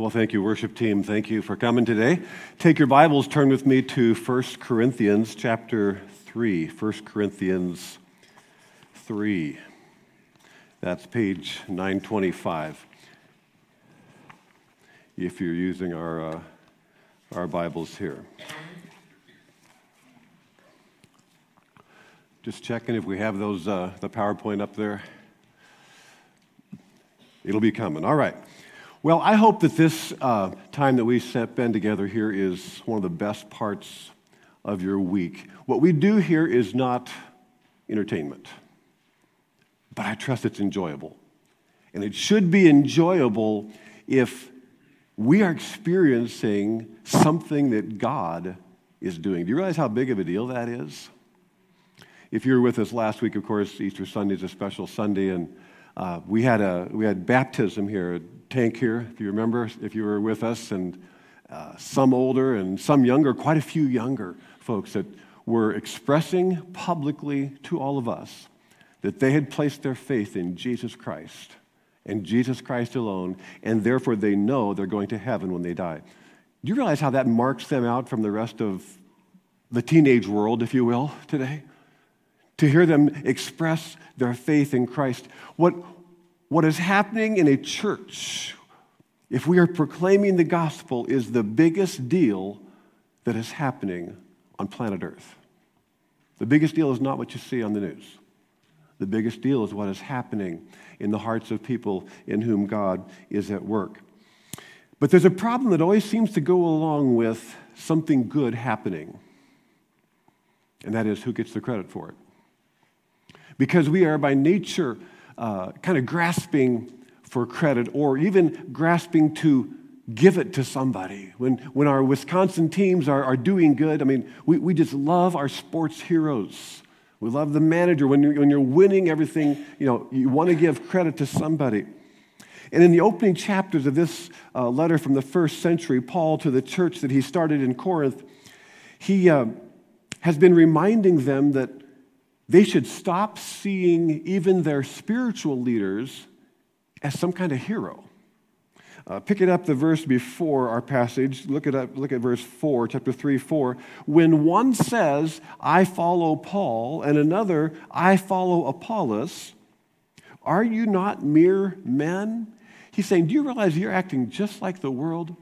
Well, thank you, worship team. Thank you for coming today. Take your Bibles, turn with me to 1 Corinthians chapter 3. 1 Corinthians 3. That's page 925. If you're using our, uh, our Bibles here. Just checking if we have those, uh, the PowerPoint up there. It'll be coming. All right. Well, I hope that this uh, time that we spend together here is one of the best parts of your week. What we do here is not entertainment, but I trust it's enjoyable. And it should be enjoyable if we are experiencing something that God is doing. Do you realize how big of a deal that is? If you were with us last week, of course, Easter Sunday is a special Sunday, and uh, we, had a, we had baptism here tank here, if you remember, if you were with us, and uh, some older and some younger, quite a few younger folks that were expressing publicly to all of us that they had placed their faith in Jesus Christ and Jesus Christ alone, and therefore they know they're going to heaven when they die. Do you realize how that marks them out from the rest of the teenage world, if you will, today? To hear them express their faith in Christ. What, what is happening in a church, if we are proclaiming the gospel, is the biggest deal that is happening on planet Earth. The biggest deal is not what you see on the news. The biggest deal is what is happening in the hearts of people in whom God is at work. But there's a problem that always seems to go along with something good happening, and that is who gets the credit for it. Because we are by nature uh, kind of grasping for credit or even grasping to give it to somebody. When, when our Wisconsin teams are, are doing good, I mean, we, we just love our sports heroes. We love the manager. When you're, when you're winning everything, you know, you want to give credit to somebody. And in the opening chapters of this uh, letter from the first century, Paul to the church that he started in Corinth, he uh, has been reminding them that they should stop seeing even their spiritual leaders as some kind of hero. Uh, picking up the verse before our passage, look at, up, look at verse 4, chapter 3, 4. When one says, I follow Paul, and another, I follow Apollos, are you not mere men? He's saying, Do you realize you're acting just like the world?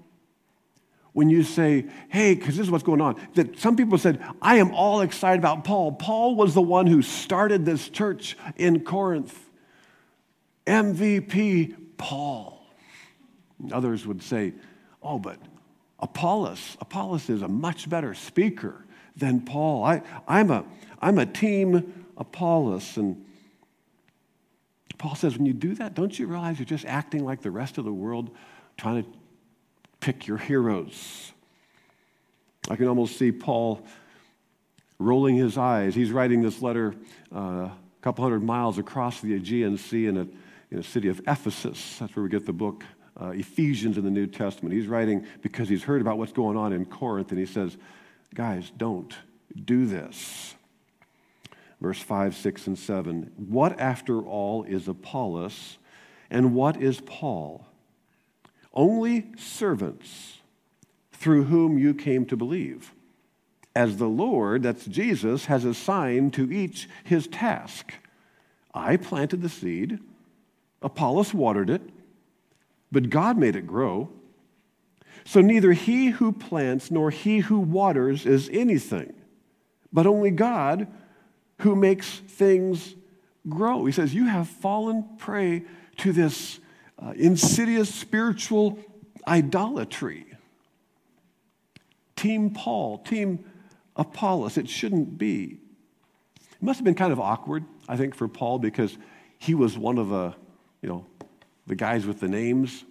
When you say, hey, because this is what's going on, that some people said, I am all excited about Paul. Paul was the one who started this church in Corinth. MVP Paul. Others would say, oh, but Apollos, Apollos is a much better speaker than Paul. I, I'm, a, I'm a team Apollos. And Paul says, when you do that, don't you realize you're just acting like the rest of the world, trying to pick your heroes. I can almost see Paul rolling his eyes. He's writing this letter uh, a couple hundred miles across the Aegean Sea in a, in a city of Ephesus. That's where we get the book uh, Ephesians in the New Testament. He's writing because he's heard about what's going on in Corinth, and he says, Guys, don't do this. Verse 5, 6, and 7. What, after all, is Apollos, and what is Paul? Only servants through whom you came to believe, as the Lord, that's Jesus, has assigned to each his task. I planted the seed, Apollos watered it, but God made it grow. So neither he who plants nor he who waters is anything, but only God who makes things grow. He says, You have fallen prey to this uh, insidious spiritual idolatry. Team Paul, Team Apollos, it shouldn't be. It must have been kind of awkward, I think, for Paul because he was one of the, you know, the guys with the names.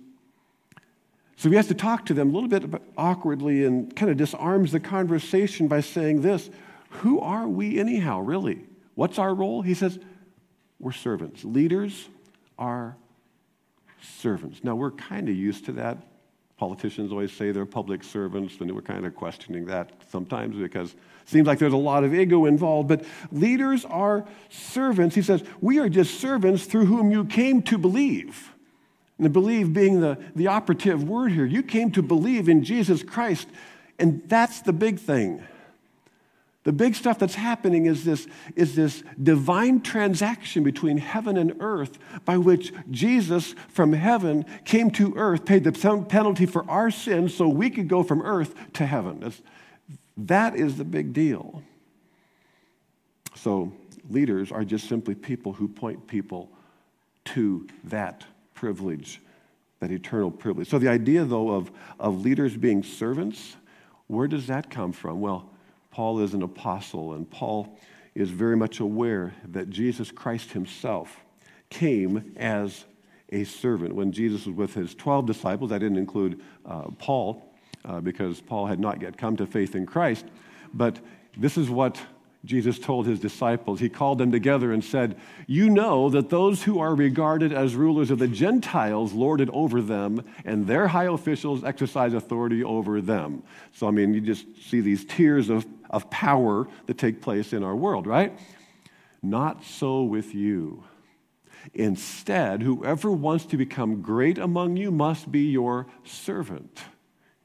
So he has to talk to them a little bit awkwardly and kind of disarms the conversation by saying this Who are we, anyhow, really? What's our role? He says, We're servants. Leaders are servants. Now, we're kind of used to that. Politicians always say they're public servants, and we're kind of questioning that sometimes because it seems like there's a lot of ego involved. But leaders are servants. He says, We are just servants through whom you came to believe. And believe being the, the operative word here. You came to believe in Jesus Christ, and that's the big thing. The big stuff that's happening is this, is this divine transaction between heaven and earth by which Jesus from heaven came to earth, paid the penalty for our sins so we could go from earth to heaven. That's, that is the big deal. So, leaders are just simply people who point people to that privilege, that eternal privilege. So, the idea, though, of, of leaders being servants, where does that come from? Well, Paul is an apostle, and Paul is very much aware that Jesus Christ himself came as a servant. When Jesus was with his 12 disciples, that didn't include uh, Paul, uh, because Paul had not yet come to faith in Christ, but this is what Jesus told his disciples. He called them together and said, You know that those who are regarded as rulers of the Gentiles lord it over them, and their high officials exercise authority over them. So, I mean, you just see these tiers of, of power that take place in our world, right? Not so with you. Instead, whoever wants to become great among you must be your servant.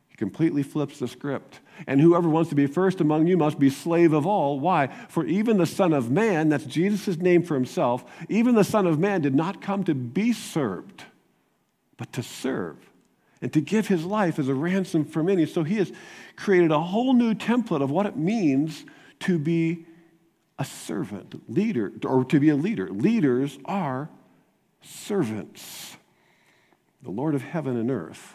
He completely flips the script. And whoever wants to be first among you must be slave of all. Why? For even the Son of Man, that's Jesus' name for himself, even the Son of Man did not come to be served, but to serve and to give his life as a ransom for many. So he has created a whole new template of what it means to be a servant, leader, or to be a leader. Leaders are servants. The Lord of heaven and earth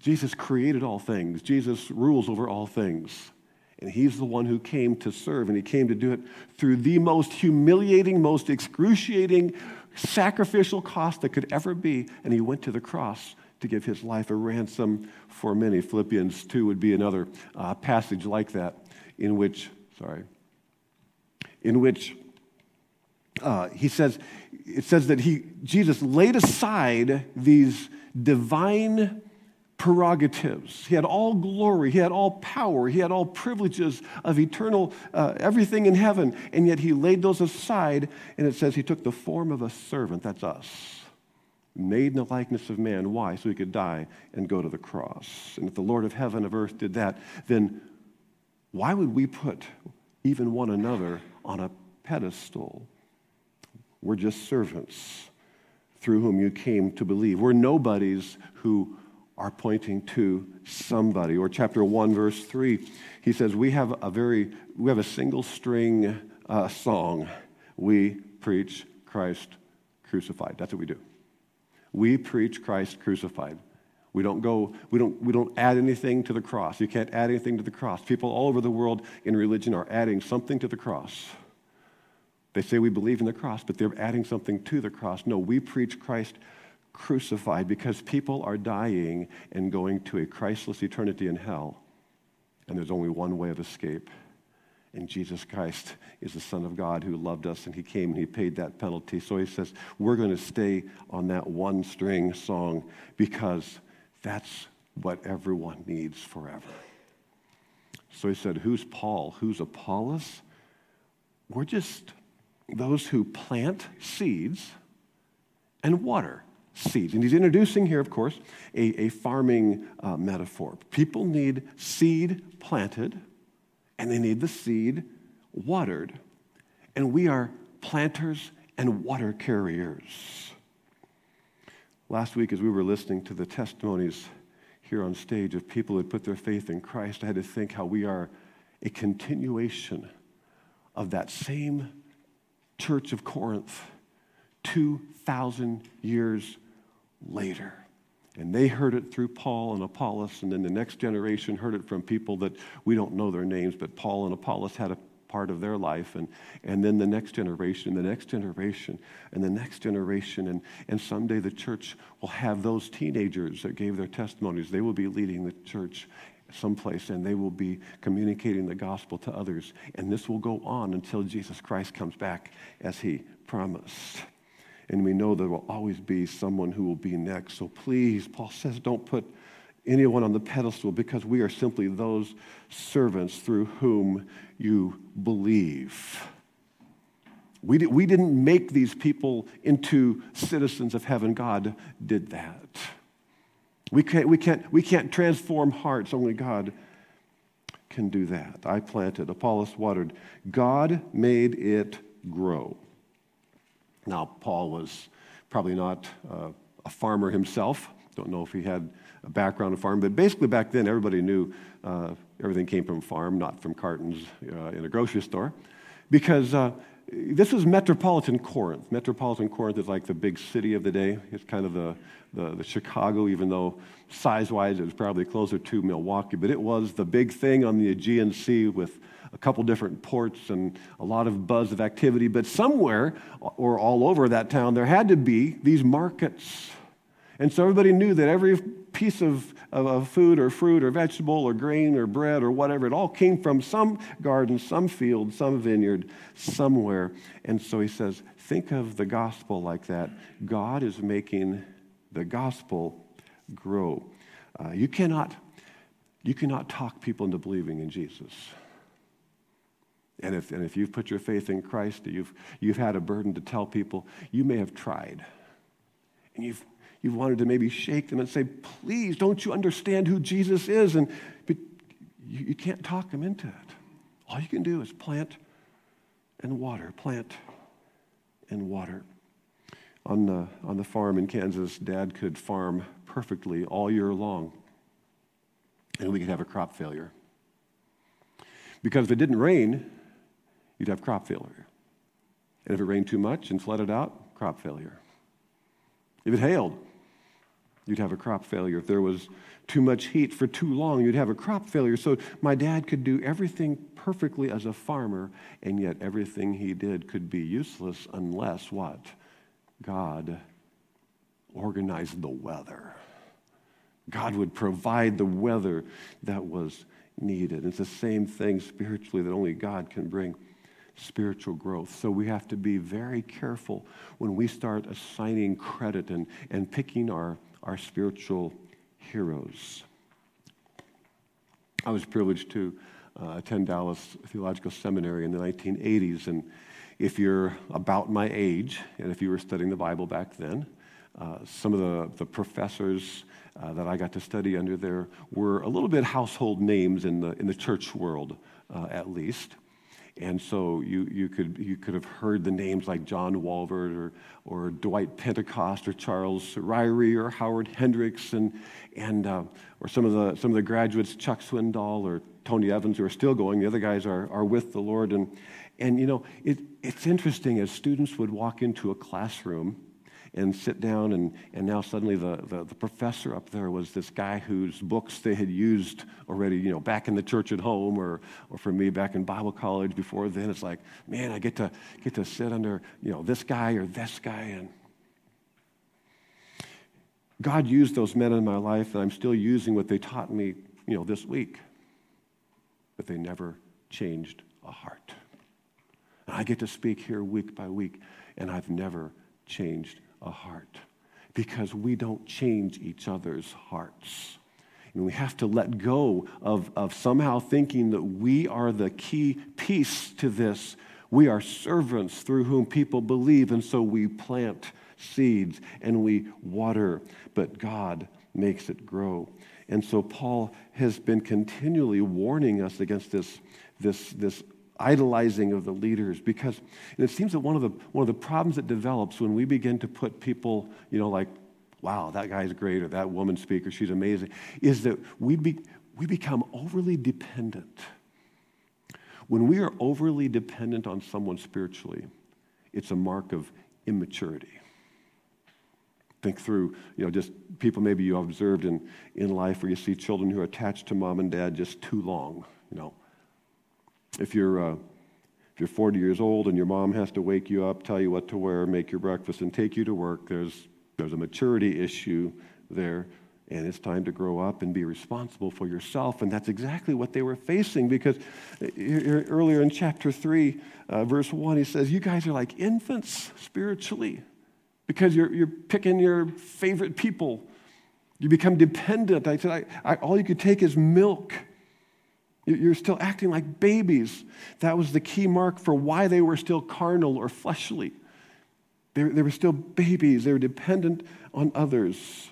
Jesus created all things, Jesus rules over all things. And he's the one who came to serve, and he came to do it through the most humiliating, most excruciating, sacrificial cost that could ever be. And he went to the cross to give his life a ransom for many. Philippians 2 would be another uh, passage like that, in which, sorry, in which uh, he says, it says that he, Jesus laid aside these divine prerogatives. He had all glory. He had all power. He had all privileges of eternal, uh, everything in heaven. And yet he laid those aside, and it says he took the form of a servant. That's us. Made in the likeness of man. Why? So he could die and go to the cross. And if the Lord of heaven of earth did that, then why would we put even one another on a pedestal? We're just servants through whom you came to believe. We're nobodies who are pointing to somebody. Or chapter 1, verse 3, he says, We have a very, we have a single string uh, song. We preach Christ crucified. That's what we do. We preach Christ crucified. We don't go, we don't, we don't add anything to the cross. You can't add anything to the cross. People all over the world in religion are adding something to the cross. They say we believe in the cross, but they're adding something to the cross. No, we preach Christ crucified because people are dying and going to a Christless eternity in hell. And there's only one way of escape. And Jesus Christ is the Son of God who loved us and He came and He paid that penalty. So He says, we're going to stay on that one string song because that's what everyone needs forever. So He said, Who's Paul? Who's Apollos? We're just those who plant seeds and water seeds. And he's introducing here, of course, a, a farming uh, metaphor. People need seed planted, and they need the seed watered. And we are planters and water carriers. Last week, as we were listening to the testimonies here on stage of people who had put their faith in Christ, I had to think how we are a continuation of that same church of Corinth 2,000 years later. And they heard it through Paul and Apollos, and then the next generation heard it from people that we don't know their names, but Paul and Apollos had a part of their life. And, and then the next generation, the next generation, and the next generation. And, and someday the church will have those teenagers that gave their testimonies. They will be leading the church someplace and they will be communicating the gospel to others. And this will go on until Jesus Christ comes back as he promised. And we know there will always be someone who will be next. So please, Paul says, don't put anyone on the pedestal because we are simply those servants through whom you believe. We, did, we didn't make these people into citizens of heaven. God did that. We can't, we can't, we can't transform hearts, only God can do that. I planted, Apollos watered. God made it grow. Now, Paul was probably not uh, a farmer himself. Don't know if he had a background in farming, but basically back then everybody knew uh, everything came from farm, not from cartons uh, in a grocery store, because uh, this is metropolitan Corinth. Metropolitan Corinth is like the big city of the day. It's kind of the, the, the Chicago, even though size wise it was probably closer to Milwaukee, but it was the big thing on the Aegean Sea with a couple different ports and a lot of buzz of activity. But somewhere, or all over that town, there had to be these markets. And so everybody knew that every piece of, of, of, food or fruit or vegetable or grain or bread or whatever, it all came from some garden, some field, some vineyard, somewhere. And so he says, think of the gospel like that. God is making the gospel grow. Uh, you, cannot, you cannot talk people into believing in Jesus. And if, and if you've put your faith in Christ, you've, you've had a burden to tell people, you may have tried. And you've, you've wanted to maybe shake them and say, please, don't you understand who Jesus is? And, but you, you can't talk them into it. All you can do is plant and water, plant and water. On the, on the farm in Kansas, Dad could farm perfectly all year long, and we could have a crop failure. Because if it didn't rain, you'd have crop failure. And if it rained too much and flooded out, crop failure. If it hailed, you'd have a crop failure. If there was too much heat for too long, you'd have a crop failure. So my dad could do everything perfectly as a farmer, and yet everything he did could be useless unless what? God organized the weather. God would provide the weather that was needed. It's the same thing spiritually that only God can bring spiritual growth. So we have to be very careful when we start assigning credit and, and picking our, our spiritual heroes. I was privileged to uh, attend Dallas Theological Seminary in the 1980s, and if you're about my age, and if you were studying the Bible back then, uh, some of the, the professors uh, that I got to study under there were a little bit household names in the, in the church world, uh, at least. And so you, you, could, you could have heard the names like John Walvoord or, or Dwight Pentecost or Charles Ryrie or Howard Hendricks and, and, uh, or some of, the, some of the graduates, Chuck Swindoll or Tony Evans, who are still going. The other guys are, are with the Lord. And, and you know, it, it's interesting as students would walk into a classroom and sit down, and, and now suddenly the, the, the, professor up there was this guy whose books they had used already, you know, back in the church at home, or, or for me back in Bible college before then. It's like, man, I get to, get to sit under, you know, this guy or this guy. And God used those men in my life, and I'm still using what they taught me, you know, this week. But they never changed a heart. And I get to speak here week by week, and I've never changed a heart because we don't change each other's hearts. And we have to let go of, of somehow thinking that we are the key piece to this. We are servants through whom people believe, and so we plant seeds and we water, but God makes it grow. And so Paul has been continually warning us against this, this, this idolizing of the leaders because it seems that one of the one of the problems that develops when we begin to put people you know like wow that guy's great or that woman speaker she's amazing is that we be, we become overly dependent. When we are overly dependent on someone spiritually it's a mark of immaturity. Think through you know just people maybe you observed in, in life where you see children who are attached to mom and dad just too long you know if you're, uh, if you're 40 years old and your mom has to wake you up, tell you what to wear, make your breakfast, and take you to work, there's, there's a maturity issue there. And it's time to grow up and be responsible for yourself. And that's exactly what they were facing because uh, earlier in chapter 3, uh, verse 1, he says, You guys are like infants spiritually because you're, you're picking your favorite people. You become dependent. I said, I, I, All you could take is milk You're still acting like babies. That was the key mark for why they were still carnal or fleshly. They, they were still babies, they were dependent on others.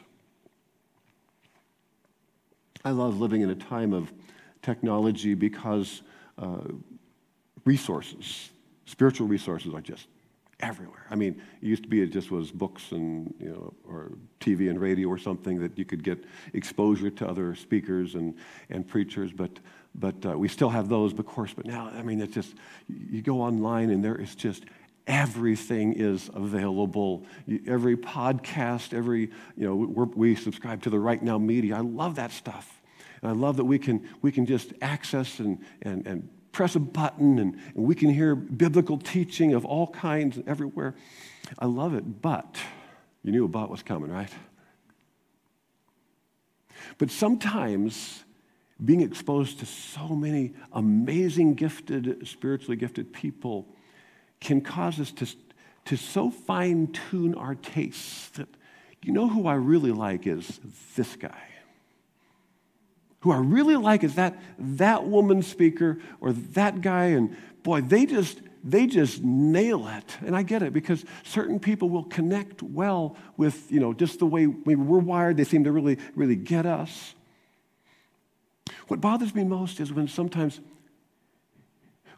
I love living in a time of technology because uh, resources, spiritual resources, are just everywhere. I mean, it used to be it just was books and you know, or TV and radio or something that you could get exposure to other speakers and, and preachers, but but uh, we still have those, of course. But now, I mean, it's just you go online and there is just everything is available. Every podcast, every you know, we subscribe to the Right Now Media. I love that stuff, and I love that we can we can just access and and and press a button and, and we can hear biblical teaching of all kinds everywhere. I love it, but you knew a but was coming, right? But sometimes being exposed to so many amazing, gifted, spiritually gifted people can cause us to, to so fine tune our tastes that, you know, who I really like is this guy. Who I really like is that, that woman speaker or that guy, and boy, they just, they just nail it. And I get it because certain people will connect well with, you know, just the way we're wired. They seem to really, really get us. What bothers me most is when sometimes,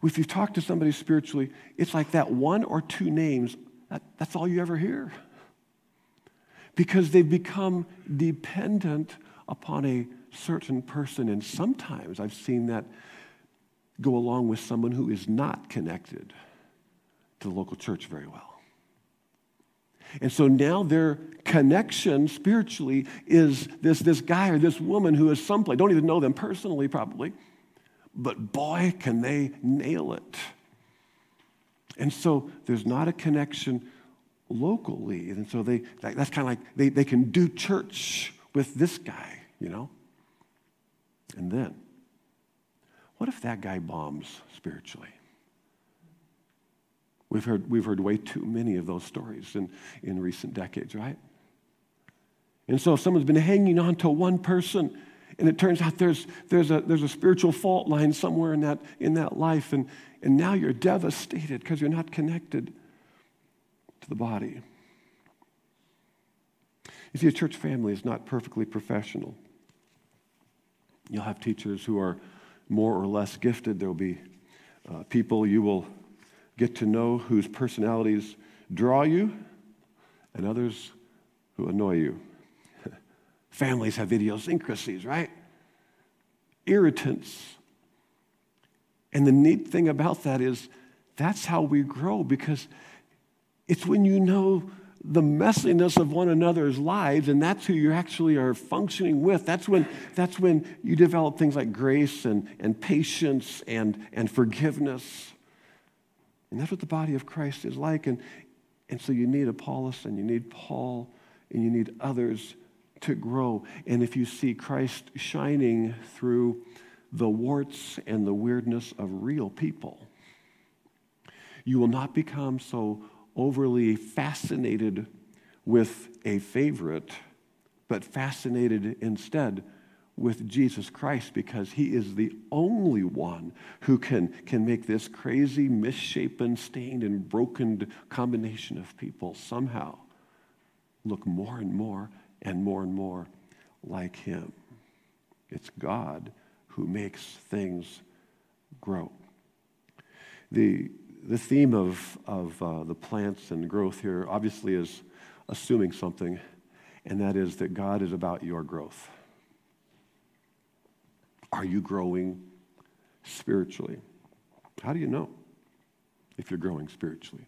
if you talk to somebody spiritually, it's like that one or two names, that, that's all you ever hear. Because they've become dependent upon a certain person. And sometimes I've seen that go along with someone who is not connected to the local church very well. And so now their connection spiritually is this, this guy or this woman who is someplace, don't even know them personally probably, but boy, can they nail it. And so there's not a connection locally. And so they, that's kind of like they, they can do church with this guy, you know? And then, what if that guy bombs spiritually? We've heard, we've heard way too many of those stories in, in recent decades, right? And so if someone's been hanging on to one person, and it turns out there's, there's, a, there's a spiritual fault line somewhere in that, in that life, and, and now you're devastated because you're not connected to the body. You see, a church family is not perfectly professional. You'll have teachers who are more or less gifted. There will be uh, people you will get to know whose personalities draw you and others who annoy you. Families have idiosyncrasies, right? Irritants. And the neat thing about that is that's how we grow because it's when you know the messiness of one another's lives and that's who you actually are functioning with that's when that's when you develop things like grace and, and patience and, and forgiveness and that's what the body of Christ is like. And, and so you need Apollos and you need Paul and you need others to grow. And if you see Christ shining through the warts and the weirdness of real people, you will not become so overly fascinated with a favorite, but fascinated instead with Jesus Christ because he is the only one who can, can make this crazy, misshapen, stained, and broken combination of people somehow look more and more and more and more like him. It's God who makes things grow. The, the theme of, of uh, the plants and growth here obviously is assuming something, and that is that God is about your growth. Are you growing spiritually? How do you know if you're growing spiritually?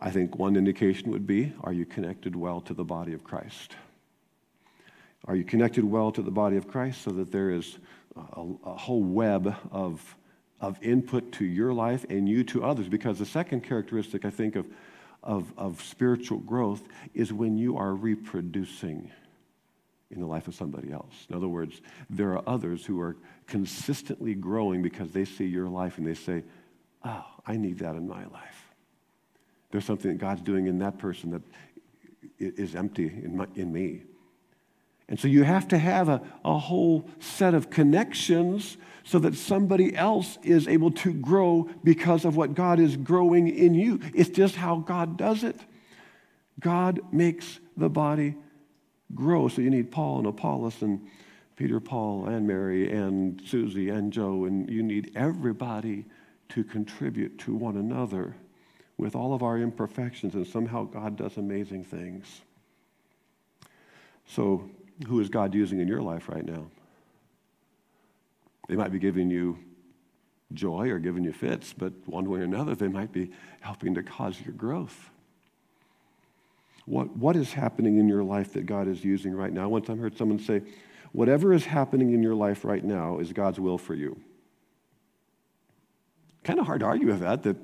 I think one indication would be are you connected well to the body of Christ? Are you connected well to the body of Christ so that there is a, a, whole web of, of input to your life and you to others? Because the second characteristic, I think, of, of, of spiritual growth is when you are reproducing in the life of somebody else. In other words, there are others who are consistently growing because they see your life and they say, Oh, I need that in my life. There's something that God's doing in that person that is empty in, my, in me. And so you have to have a, a whole set of connections so that somebody else is able to grow because of what God is growing in you. It's just how God does it. God makes the body grow. So you need Paul and Apollos and Peter, Paul, and Mary, and Susie, and Joe, and you need everybody to contribute to one another with all of our imperfections, and somehow God does amazing things. So, who is God using in your life right now? They might be giving you joy or giving you fits, but one way or another, they might be helping to cause your growth. What, what is happening in your life that God is using right now? Time I heard someone say, Whatever is happening in your life right now is God's will for you. Kind of hard to argue with that, that,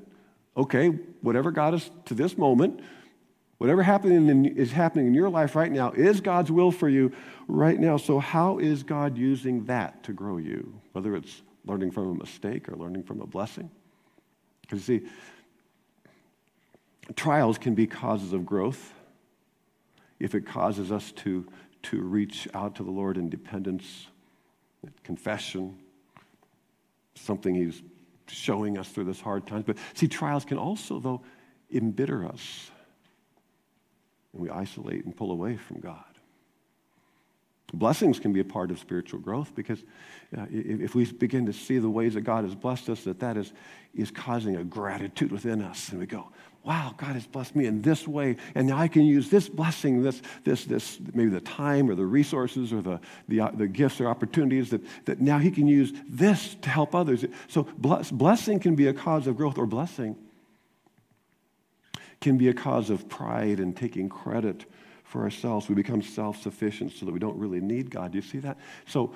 okay, whatever God is to this moment, whatever happening in, is happening in your life right now is God's will for you right now. So, how is God using that to grow you? Whether it's learning from a mistake or learning from a blessing? Because, you see, trials can be causes of growth if it causes us to, to reach out to the Lord in dependence, confession, something He's showing us through this hard times. But see, trials can also, though, embitter us. And we isolate and pull away from God. Blessings can be a part of spiritual growth because uh, if we begin to see the ways that God has blessed us, that that is, is causing a gratitude within us. And we go, wow, God has blessed me in this way, and now I can use this blessing, this, this, this, maybe the time or the resources or the, the, uh, the gifts or opportunities that, that now He can use this to help others. So bless, blessing can be a cause of growth, or blessing can be a cause of pride and taking credit for ourselves. We become self sufficient so that we don't really need God. Do you see that? So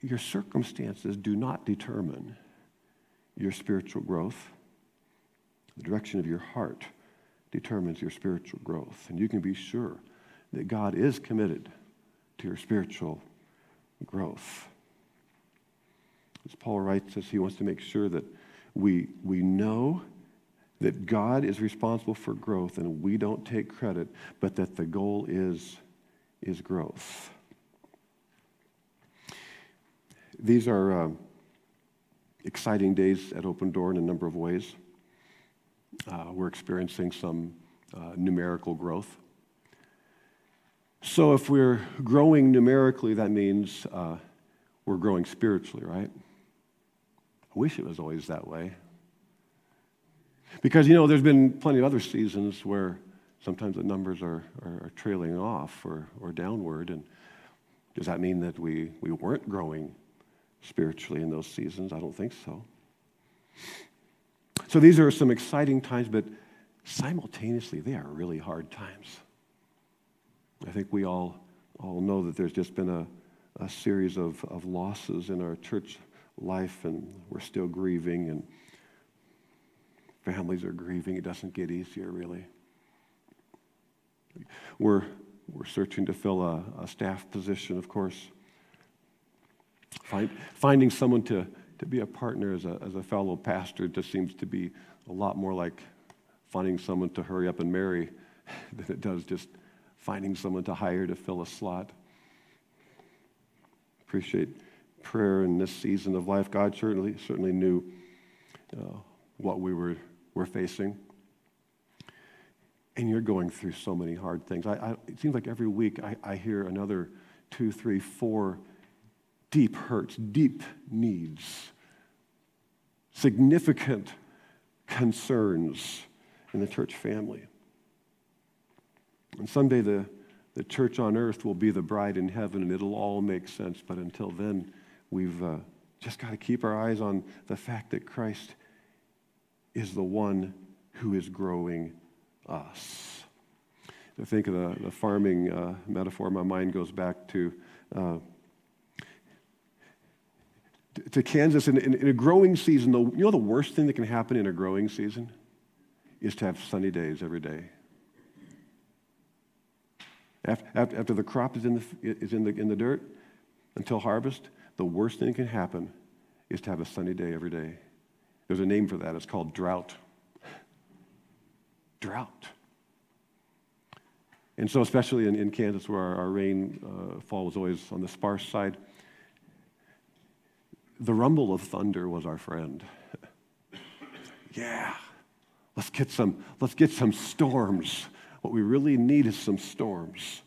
your circumstances do not determine your spiritual growth. The direction of your heart determines your spiritual growth. And you can be sure that God is committed to your spiritual growth. As Paul writes us, he wants to make sure that we, we know that God is responsible for growth and we don't take credit, but that the goal is, is growth. These are uh, exciting days at Open Door in a number of ways. Uh, we're experiencing some uh, numerical growth. So, if we're growing numerically, that means uh, we're growing spiritually, right? I wish it was always that way. Because, you know, there's been plenty of other seasons where sometimes the numbers are, are, are trailing off or, or downward. And does that mean that we, we weren't growing spiritually in those seasons? I don't think so. So these are some exciting times, but simultaneously, they are really hard times. I think we all, all know that there's just been a, a series of, of losses in our church life, and we're still grieving, and families are grieving. It doesn't get easier, really. We're, we're searching to fill a, a staff position, of course. Find, finding someone to to be a partner as a, as a fellow pastor just seems to be a lot more like finding someone to hurry up and marry than it does just finding someone to hire to fill a slot. Appreciate prayer in this season of life. God certainly, certainly knew uh, what we were, were facing. And you're going through so many hard things. I, I, it seems like every week I, I hear another two, three, four deep hurts, deep needs, significant concerns in the church family. And someday the, the church on earth will be the bride in heaven and it'll all make sense. But until then, we've uh, just got to keep our eyes on the fact that Christ is the one who is growing us. I think of the, the farming uh, metaphor, my mind goes back to uh, to Kansas in, in, in, a growing season, you know the worst thing that can happen in a growing season is to have sunny days every day. After, after, after the crop is, in the, is in, the, in the dirt until harvest, the worst thing that can happen is to have a sunny day every day. There's a name for that. It's called drought. Drought. And so, especially in, in Kansas, where our, our rain uh, was always on the sparse side, the rumble of thunder was our friend. yeah, let's get some, let's get some storms. What we really need is some storms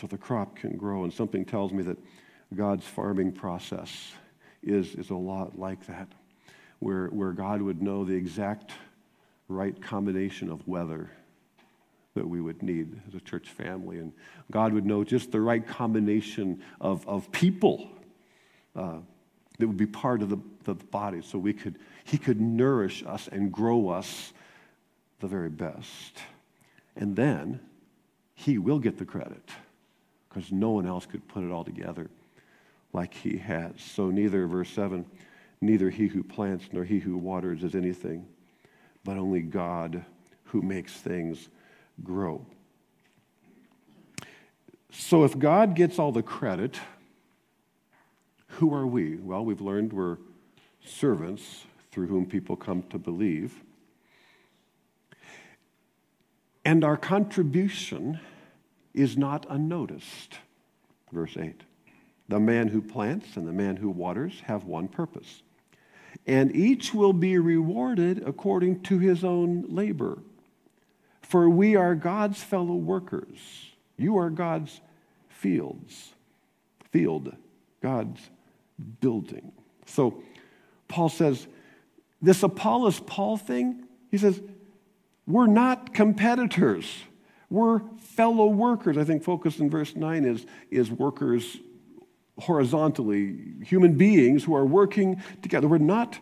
so the crop can grow. And something tells me that God's farming process is, is a lot like that, where, where God would know the exact right combination of weather that we would need as a church family. And God would know just the right combination of, of people uh, that would be part of the, the body so we could, He could nourish us and grow us the very best. And then He will get the credit because no one else could put it all together like He has. So, neither, verse 7, neither he who plants nor he who waters is anything, but only God who makes things grow. So if God gets all the credit, who are we? Well, we've learned we're servants through whom people come to believe. And our contribution is not unnoticed. Verse 8 The man who plants and the man who waters have one purpose, and each will be rewarded according to his own labor. For we are God's fellow workers. You are God's fields, field, God's building. So Paul says, this Apollos Paul thing, he says, we're not competitors. We're fellow workers. I think focus in verse 9 is, is workers horizontally, human beings who are working together. We're not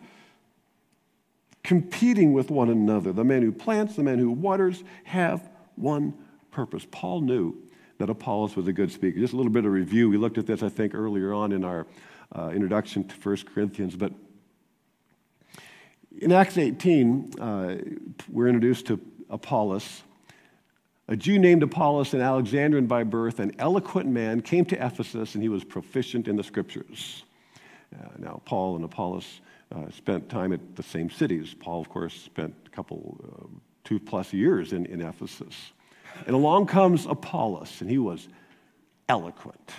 competing with one another. The man who plants, the man who waters have one purpose. Paul knew that Apollos was a good speaker. Just a little bit of review. We looked at this, I think, earlier on in our uh, introduction to 1 Corinthians. But in Acts 18, uh, we're introduced to Apollos. A Jew named Apollos, an Alexandrian by birth, an eloquent man, came to Ephesus and he was proficient in the scriptures. Uh, now, Paul and Apollos uh, spent time at the same cities. Paul, of course, spent a couple, uh, two plus years in, in Ephesus. And along comes Apollos, and he was eloquent,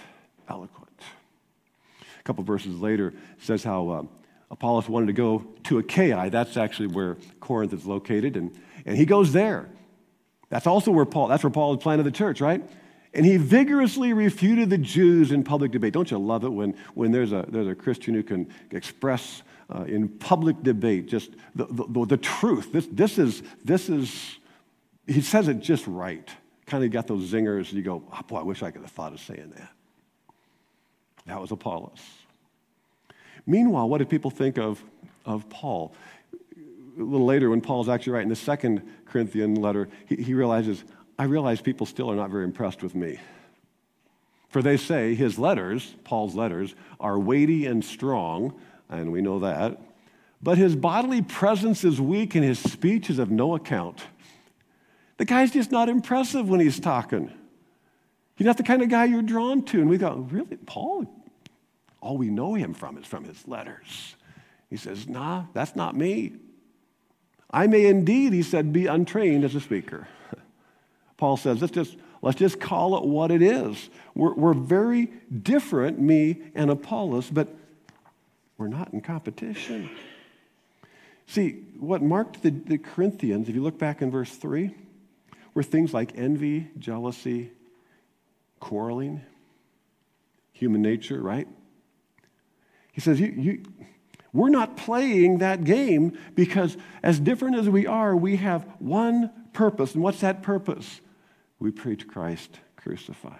eloquent. Couple verses later, says how uh, Apollos wanted to go to Achaia. That's actually where Corinth is located, and, and he goes there. That's also where Paul, that's where Paul had planted the church, right? And he vigorously refuted the Jews in public debate. Don't you love it when, when there's, a, there's a Christian who can express uh, in public debate just the, the, the, truth? This, this, is, this is, he says it just right. Kind of got those zingers, and you go, oh, boy, I wish I could have thought of saying that. That was Apollos. Meanwhile, what did people think of, of Paul? A little later, when Paul's actually writing the second Corinthian letter, he, he realizes, I realize people still are not very impressed with me. For they say his letters, Paul's letters, are weighty and strong, and we know that, but his bodily presence is weak and his speech is of no account. The guy's just not impressive when he's talking. He's not the kind of guy you're drawn to. And we go, really, Paul? All we know him from is from his letters. He says, nah, that's not me. I may indeed, he said, be untrained as a speaker. Paul says, let's just, let's just call it what it is. We're, we're very different, me and Apollos, but we're not in competition. See, what marked the, the Corinthians, if you look back in verse 3, were things like envy, jealousy, quarreling, human nature, right? He says, you, you, We're not playing that game because, as different as we are, we have one purpose. And what's that purpose? we preach Christ crucified.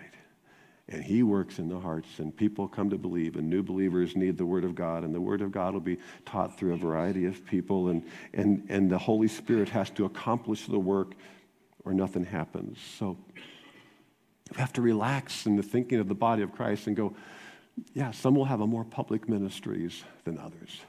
And he works in the hearts, and people come to believe, and new believers need the Word of God, and the Word of God will be taught through a variety of people, and, and, and the Holy Spirit has to accomplish the work, or nothing happens. So we have to relax in the thinking of the body of Christ and go, yeah, some will have a more public ministries than others.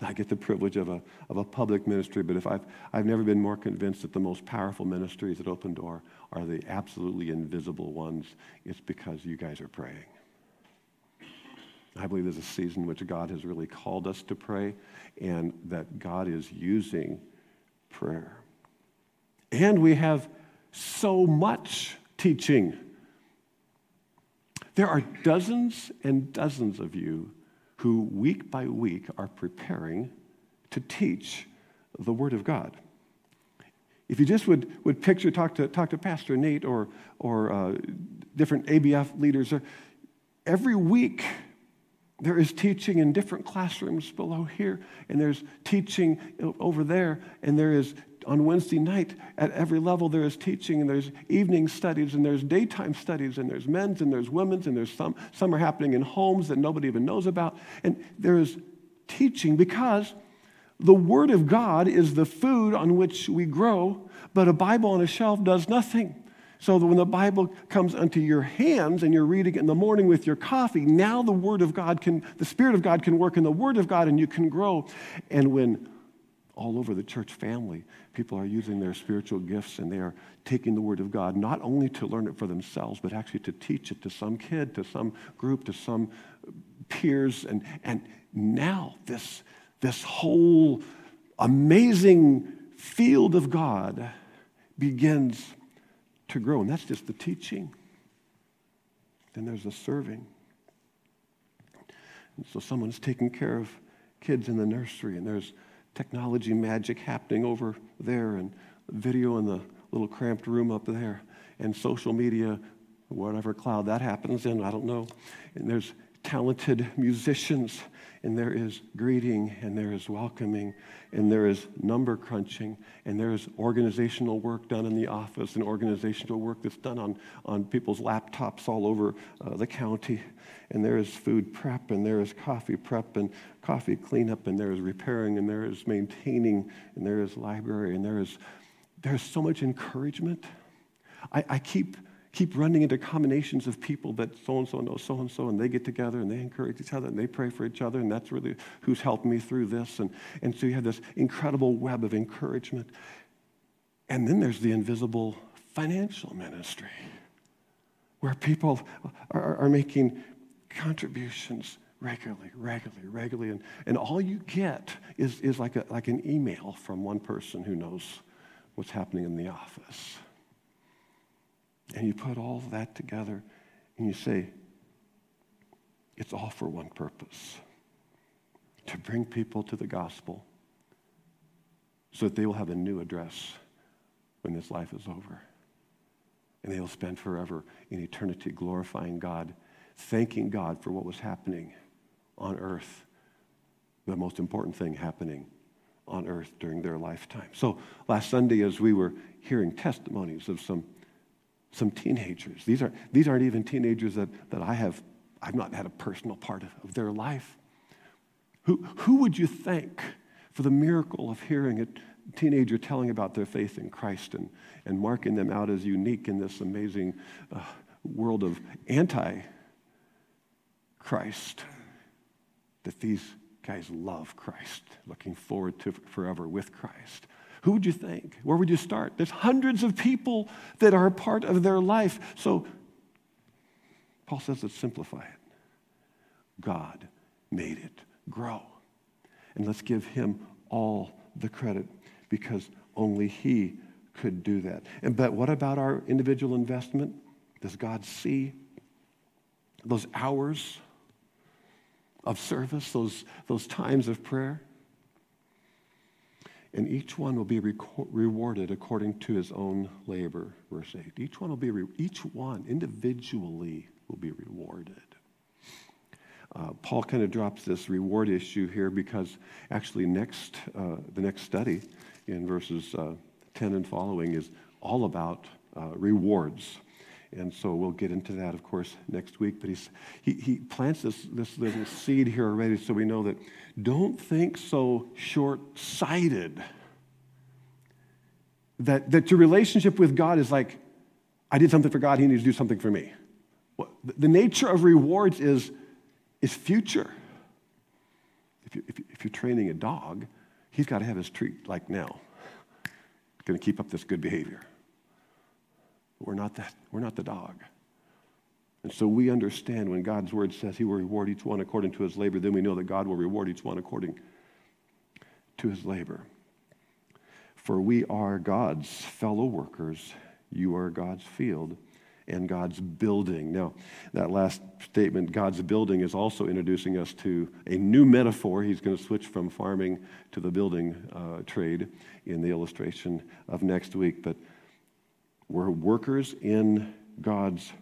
I get the privilege of a, of a public ministry, but if I've, I've never been more convinced that the most powerful ministries at Open Door are the absolutely invisible ones, it's because you guys are praying. I believe there's a season in which God has really called us to pray and that God is using prayer. And we have so much teaching. There are dozens and dozens of you who, week by week, are preparing to teach the Word of God. If you just would, would picture, talk to, talk to Pastor Nate or, or uh, different ABF leaders, uh, every week there is teaching in different classrooms below here, and there's teaching over there, and there is on Wednesday night at every level there is teaching, and there's evening studies, and there's daytime studies, and there's men's, and there's women's, and there's some, some are happening in homes that nobody even knows about. And there is teaching because the Word of God is the food on which we grow, but a Bible on a shelf does nothing. So that when the Bible comes unto your hands and you're reading it in the morning with your coffee, now the Word of God can, the Spirit of God can work in the Word of God and you can grow. And when all over the church family, people are using their spiritual gifts and they are taking the Word of God not only to learn it for themselves, but actually to teach it to some kid, to some group, to some peers. And, and now this, this whole amazing field of God begins to grow. And that's just the teaching. Then there's the serving. And so someone's taking care of kids in the nursery, and there's technology magic happening over there, and video in the little cramped room up there, and social media, whatever cloud that happens in, I don't know. And there's talented musicians and there is greeting, and there is welcoming, and there is number crunching, and there is organizational work done in the office, and organizational work that's done on, on people's laptops all over uh, the county. And there is food prep, and there is coffee prep, and coffee cleanup, and there is repairing, and there is maintaining, and there is library, and there is there's so much encouragement. I, I keep keep running into combinations of people that so and so knows so and so, and they get together and they encourage each other and they pray for each other, and that's really who's helped me through this. And, and so you have this incredible web of encouragement. And then there's the invisible financial ministry where people are, are making contributions regularly, regularly, regularly. And, and all you get is, is like, a, like an email from one person who knows what's happening in the office. And you put all that together and you say, it's all for one purpose to bring people to the gospel so that they will have a new address when this life is over. And they will spend forever in eternity glorifying God, thanking God for what was happening on earth, the most important thing happening on earth during their lifetime. So last Sunday, as we were hearing testimonies of some some teenagers. These, are, these aren't even teenagers that, that I have, I've not had a personal part of, of their life. Who, who would you thank for the miracle of hearing a teenager telling about their faith in Christ and, and marking them out as unique in this amazing uh, world of anti Christ? That these guys love Christ, looking forward to forever with Christ. Who would you think? Where would you start? There's hundreds of people that are a part of their life. So Paul says, let's simplify it. God made it grow. And let's give him all the credit because only he could do that. And but what about our individual investment? Does God see those hours of service, those, those times of prayer? And each one will be rewarded according to his own labor, verse 8. Each one will be, re- each one individually will be rewarded. Uh, Paul kind of drops this reward issue here because actually next, uh, the next study in verses uh, 10 and following is all about uh, rewards. And so we'll get into that, of course, next week. But he's, he, he plants this, this little seed here already so we know that don't think so short sighted. That, that your relationship with God is like, I did something for God, he needs to do something for me. Well, the nature of rewards is, is future. If, you, if, if you're training a dog, he's got to have his treat like now. Going to keep up this good behavior. We're not, that, we're not the dog. And so we understand when God's word says he will reward each one according to his labor, then we know that God will reward each one according to his labor. For we are God's fellow workers, you are God's field, and God's building. Now, that last statement, God's building, is also introducing us to a new metaphor. He's going to switch from farming to the building uh, trade in the illustration of next week. But we're workers in God's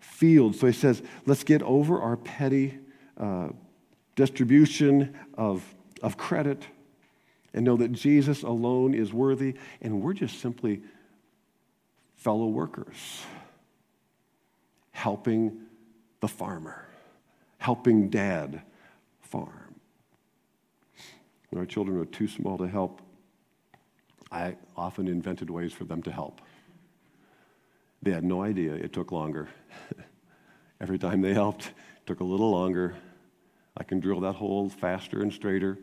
field. So he says, let's get over our petty uh, distribution of, of credit and know that Jesus alone is worthy, and we're just simply fellow workers helping the farmer, helping dad farm. When our children were too small to help, I often invented ways for them to help. They had no idea it took longer. Every time they helped, it took a little longer. I can drill that hole faster and straighter.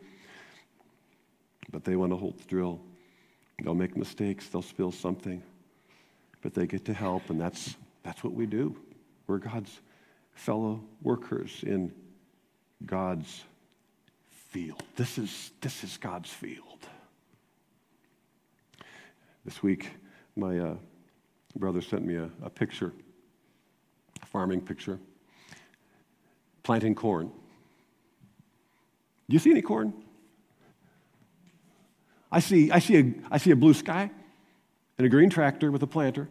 But they want to hold the drill. They'll make mistakes, they'll spill something. But they get to help, and that's, that's what we do. We're God's fellow workers in God's field. This is, this is God's field. This week, my uh, brother sent me a, a picture, a farming picture, planting corn. Do you see any corn? I see, I see, a, I see a blue sky and a green tractor with a planter.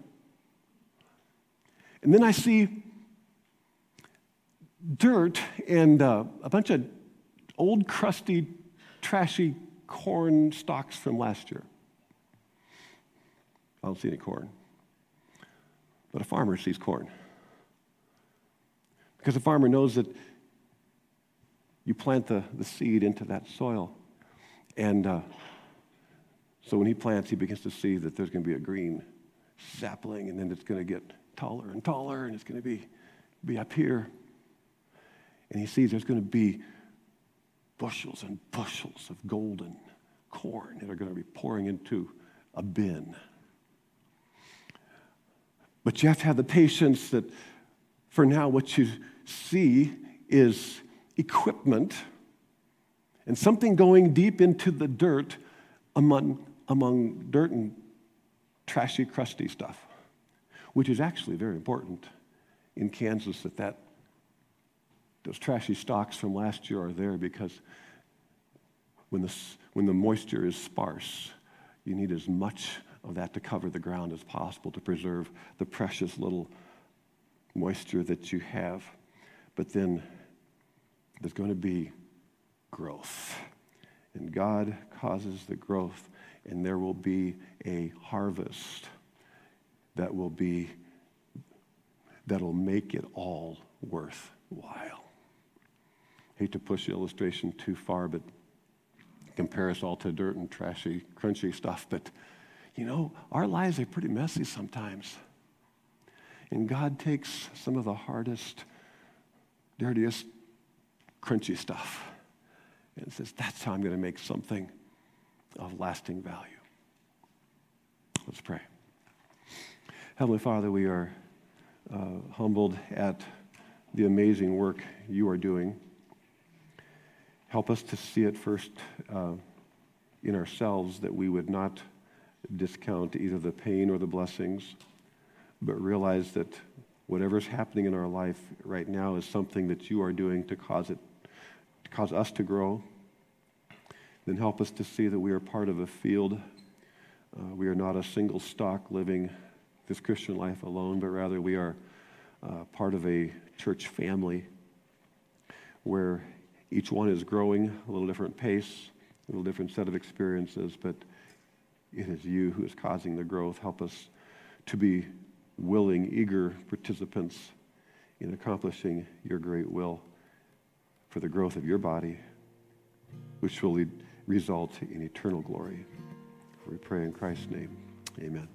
And then I see dirt and uh, a bunch of old, crusty, trashy corn stalks from last year. I don't see any corn. But a farmer sees corn. Because a farmer knows that you plant the, the seed into that soil. And uh, so when he plants, he begins to see that there's going to be a green sapling, and then it's going to get taller and taller, and it's going to be, be up here and he sees there's going to be bushels and bushels of golden corn that are going to be pouring into a bin. But you have to have the patience that for now, what you see is equipment and something going deep into the dirt among, among dirt and trashy, crusty stuff, which is actually very important in Kansas that that those trashy stalks from last year are there because when the, when the moisture is sparse, you need as much of that to cover the ground as possible to preserve the precious little moisture that you have. But then there's going to be growth. And God causes the growth, and there will be a harvest that will be that'll make it all worthwhile hate to push the illustration too far, but compare us all to dirt and trashy, crunchy stuff. But, you know, our lives are pretty messy sometimes. And God takes some of the hardest, dirtiest, crunchy stuff and says, That's how I'm going to make something of lasting value. Let's pray. Heavenly Father, we are uh, humbled at the amazing work you are doing. Help us to see it first uh, in ourselves that we would not discount either the pain or the blessings, but realize that whatever's happening in our life right now is something that you are doing to cause it to cause us to grow. Then help us to see that we are part of a field. Uh, we are not a single stock living this Christian life alone, but rather we are uh, part of a church family where each one is growing a little different pace, a little different set of experiences, but it is you who is causing the growth. Help us to be willing, eager participants in accomplishing your great will for the growth of your body, which will result in eternal glory. We pray in Christ's name. Amen.